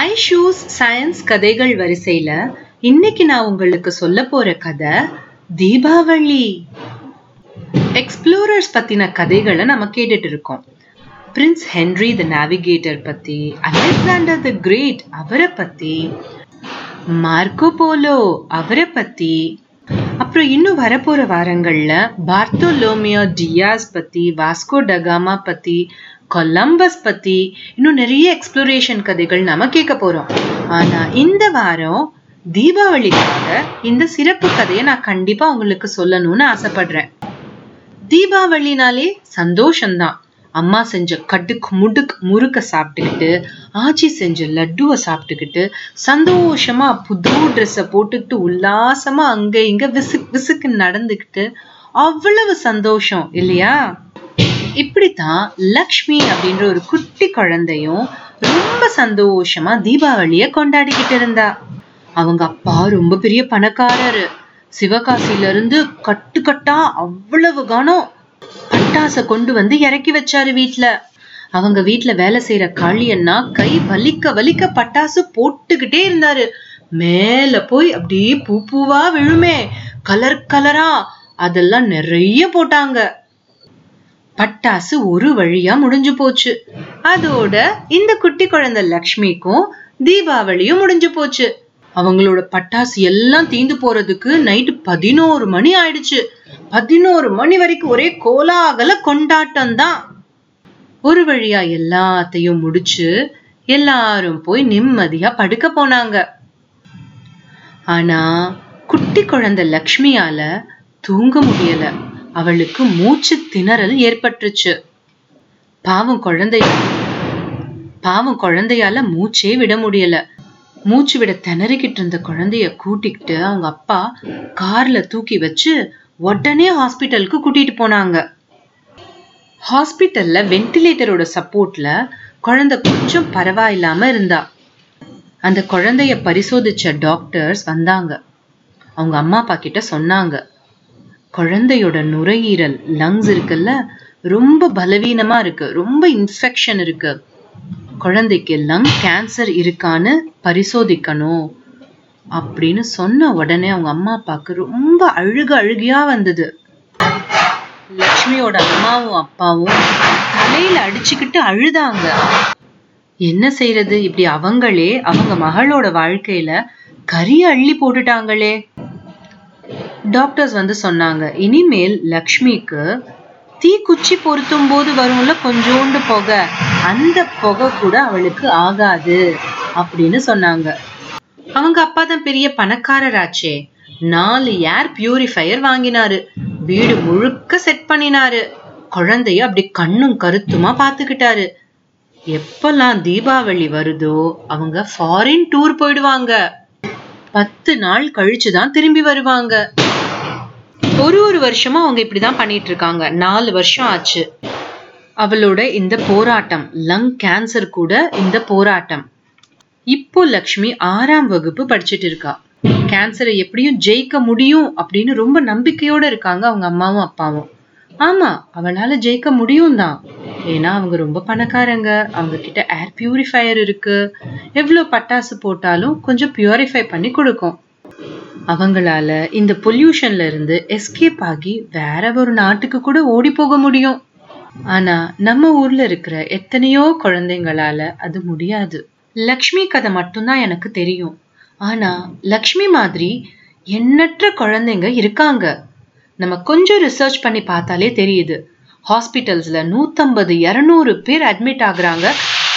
ஐ shoes science கதைகள் வரிசையில இன்னைக்கு நான் உங்களுக்கு சொல்ல போற கதை தீபாவளி. எக்ஸ்ப்ளோரர்ஸ் பத்தின கதைகளை நம்ம கேட்டுட்டு இருக்கோம். பிரின்ஸ் ஹென்ரி த நேவிகேட்டர் பத்தி அலெக்சாண்டர் த கிரேட் அவரை பத்தி மார்க்கோ போலோ அவரை பத்தி அப்புறம் இன்னும் வரப்போற வாரங்கள்ல பார்த்தோலோமியோ டியாஸ் பத்தி வாஸ்கோ டகாமா பத்தி கொலம்பஸ் பத்தி இன்னும் நிறைய எக்ஸ்ப்ளோரேஷன் கதைகள் நாம கேட்க போறோம். ஆனா இந்த வாரம் தீபாவளிக்காக இந்த சிறப்பு கதையை நான் கண்டிப்பா உங்களுக்கு சொல்லணும்னு ஆசைப்படுறேன். தீபாவளினாலே சந்தோஷம்தான். அம்மா செஞ்ச கட்டுக்கு முடுக்கு முறுக்க சாப்பிட்டுக்கிட்டு ஆச்சி செஞ்ச லட்டுவை சாப்பிட்டுக்கிட்டு சந்தோஷமா புது ட்ரெஸ்ஸை போட்டுக்கிட்டு உல்லாசமா அங்க இங்க விசுக் விசுக்கு நடந்துக்கிட்டு அவ்வளவு சந்தோஷம் இல்லையா? இப்படித்தான் லக்ஷ்மி அப்படின்ற ஒரு குட்டி குழந்தையும் ரொம்ப சந்தோஷமா தீபாவளிய கொண்டாடிக்கிட்டு இருந்தா. அவங்க அப்பா ரொம்ப பெரிய பணக்காரரு. சிவகாசியில இருந்து கட்டுக்கட்டா அவ்வளவு கனம் பட்டாச கொண்டு வந்து இறக்கி வச்சாரு வீட்டுல அவங்க வீட்டுல வேலை செய்யற காளியன்னா கை வலிக்க வலிக்க பட்டாசு போட்டுக்கிட்டே இருந்தாரு. மேல போய் அப்படியே பூ பூவா விழுமே. கலர் கலரா அதெல்லாம் நிறைய போட்டாங்க. பட்டாசு ஒரு வழியா முடிஞ்சு போச்சு. அதோட இந்த குட்டி குழந்தை லக்ஷ்மிக்கும் தீபாவளியும் முடிஞ்சு போச்சு. அவங்களோட பட்டாசு எல்லாம் தீந்து போறதுக்கு நைட்டு பதினோரு மணி ஆயிடுச்சு. பதினோரு மணி வரைக்கும் ஒரே கோலாகல கொண்டாட்டம் தான். ஒரு வழியா எல்லாத்தையும் முடிச்சு எல்லாரும் போய் நிம்மதியா படுக்க போனாங்க. ஆனா குட்டி குழந்தை லக்ஷ்மியால தூங்க முடியல. அவளுக்கு மூச்சு திணறல் ஏற்பட்டுச்சு. பாவம் குழந்தை பாவம் குழந்தையால மூச்சே விட முடியல. மூச்சு விட திணறிக்கிட்டு இருந்த குழந்தைய கூட்டிக்கிட்டு அவங்க அப்பா கார்ல தூக்கி வச்சு உடனே ஹாஸ்பிட்டலுக்கு கூட்டிட்டு போனாங்க. ஹாஸ்பிட்டல்ல வென்டிலேட்டரோட சப்போர்ட்ல குழந்தை கொஞ்சம் பரவாயில்லாம இருந்தா. அந்த குழந்தைய பரிசோதிச்ச டாக்டர்ஸ் வந்தாங்க. அவங்க அம்மா அப்பா கிட்ட சொன்னாங்க. குழந்தையோட நுரையீரல் லங்ஸ் இருக்குல்ல? ரொம்ப பலவீனமா இருக்கு. ரொம்ப இன்ஃபெக்ஷன் இருக்கு. குழந்தைக்கு லங் கேன்சர் இருக்கான்னு பரிசோதிக்கணும் அப்படின்னு சொன்ன உடனே அவங்க அம்மா அப்பாவுக்கு ரொம்ப அழுக அழுகியா வந்தது. லக்ஷ்மியோட அம்மாவும் அப்பாவும் தலையில அடிச்சுக்கிட்டு அழுதாங்க. என்ன செய்யறது இப்படி அவங்களே அவங்க மகளோட வாழ்க்கையில கறி அள்ளி போட்டுட்டாங்களே. டாக்டர்ஸ் வந்து சொன்னாங்க இனிமேல் லக்ஷ்மிக்கு தீக்குச்சி பொருத்தும் போது வரும்ல கொஞ்சோண்டு புகை. அந்த புகை கூட அவளுக்கு ஆகாது அப்படின்னு சொன்னாங்க. அவங்க அப்பா தான் பெரிய பணக்காரராச்சே. நாலு ஏர் பியூரிஃபையர் வாங்கினாரு. வீடு முழுக்க செட் பண்ணினாரு. குழந்தைய அப்படி கண்ணும் கருத்துமா பாத்துக்கிட்டாரு எப்பெல்லாம் தீபாவளி வருதோ அவங்க ஃபாரின் டூர் போயிடுவாங்க. பத்து நாள் கழிச்சுதான் திரும்பி வருவாங்க. ஒரு ஒரு வருஷமா அவங்க இப்படிதான் பண்ணிட்டு இருக்காங்க நாலு வருஷம் ஆச்சு. அவளோட இந்த போராட்டம் லங் கேன்சர் கூட இந்த போராட்டம். இப்போ லக்ஷ்மி ஆறாம் வகுப்பு படிச்சுட்டு இருக்கா. கேன்சரை எப்படியும் ஜெயிக்க முடியும் அப்படின்னு ரொம்ப நம்பிக்கையோட இருக்காங்க அவங்க அம்மாவும் அப்பாவும். ஆமா அவளால ஜெயிக்க முடியும் தான் ஏன்னா அவங்க ரொம்ப பணக்காரங்க. அவங்க கிட்ட ஏர் பியூரிஃபையர் இருக்கு. எவ்வளவு பட்டாசு போட்டாலும் கொஞ்சம் பியூரிஃபை பண்ணி கொடுக்கும். அவங்களால இந்த பொல்யூஷன்ல இருந்து எஸ்கேப் ஆகி வேற ஒரு நாட்டுக்கு கூட ஓடி போக முடியும். ஆனா நம்ம ஊர்ல இருக்கிற எத்தனையோ குழந்தைங்களால அது முடியாது. லக்ஷ்மி கதை மட்டும்தான் எனக்கு தெரியும். ஆனா லக்ஷ்மி மாதிரி எண்ணற்ற குழந்தைங்க இருக்காங்க. நம்ம கொஞ்சம் ரிசர்ச் பண்ணி பார்த்தாலே தெரியுது. ஹாஸ்பிட்டல்ஸ்ல நூத்தம்பது இரநூறு பேர் அட்மிட் ஆகுறாங்க.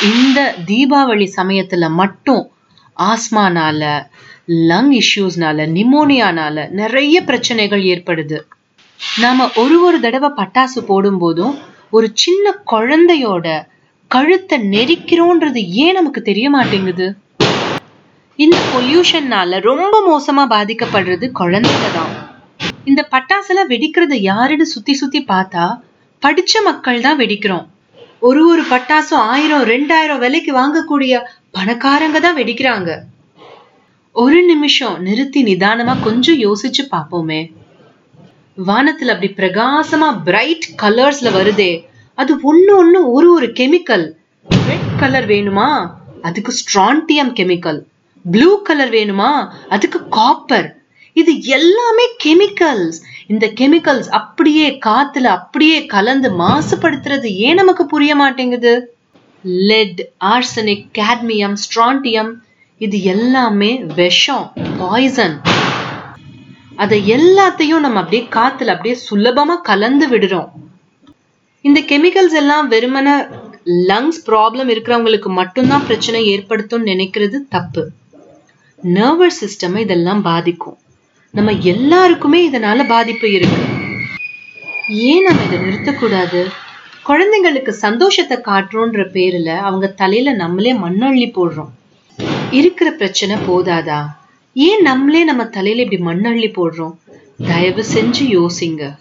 இந்த தீபாவளி சமயத்துல மட்டும். ஆஸ்மானால லங் இஷ்யூஸ்னால நிமோனியானால நிறைய பிரச்சனைகள் ஏற்படுது. நாம ஒரு ஒரு தடவை பட்டாசு போடும் போதும் ஒரு சின்ன குழந்தையோட கழுத்தை நெரிக்கிறோன்றது ஏன் நமக்கு தெரிய மாட்டேங்குது? இந்த பொல்யூஷன்னால ரொம்ப மோசமா பாதிக்கப்படுறது குழந்தைங்க தான். இந்த பட்டாசுல வெடிக்கிறத யாருன்னு சுத்தி சுத்தி பார்த்தா படிச்ச மக்கள் தான் வெடிக்கிறோம். ஒரு ஒரு பட்டாசும் ஆயிரம் ரெண்டாயிரம் விலைக்கு வாங்கக்கூடிய பணக்காரங்க தான் வெடிக்கிறாங்க. ஒரு நிமிஷம் நிறுத்தி நிதானமா கொஞ்சம் யோசிச்சு பார்ப்போமே. வானத்துல அப்படி பிரகாசமா பிரைட் கலர்ஸ்ல வருதே. அது ஒண்ணு ஒண்ணு ஒரு ஒரு கெமிக்கல் ரெட் கலர் வேணுமா? அதுக்கு ஸ்ட்ரான்டியம் கெமிக்கல் ப்ளூ கலர் வேணுமா? அதுக்கு காப்பர் இது எல்லாமே கெமிக்கல்ஸ் இந்த கெமிக்கல்ஸ் அப்படியே காத்துல அப்படியே கலந்து மாசுபடுத்துறது ஏன் நமக்கு புரிய மாட்டேங்குது? லெட் ஆர்சனிக் கேட்மியம் ஸ்ட்ரான்டியம் இது எல்லாமே விஷம் பாய்சன் அதை எல்லாத்தையும் நம்ம அப்படியே காத்துல அப்படியே சுலபமா கலந்து விடுறோம். இந்த கெமிக்கல்ஸ் எல்லாம் வெறுமன லங்ஸ் ப்ராப்ளம் இருக்கிறவங்களுக்கு மட்டும்தான் பிரச்சனை ஏற்படுத்தும் நினைக்கிறது தப்பு. நர்வஸ் சிஸ்டம் இதெல்லாம் பாதிக்கும். நம்ம எல்லாருக்குமே இதனால பாதிப்பு இருக்கு. ஏன் நம்ம இதை நிறுத்தக்கூடாது? குழந்தைங்களுக்கு சந்தோஷத்தை காட்டுறோன்ற பேர்ல அவங்க தலையில நம்மளே மண்ணள்ளி போடுறோம். இருக்கிற பிரச்சனை போதாதா? ஏன் நம்மளே நம்ம தலையில இப்படி மண்ணள்ளி போடுறோம்? தயவு செஞ்சு யோசிங்க.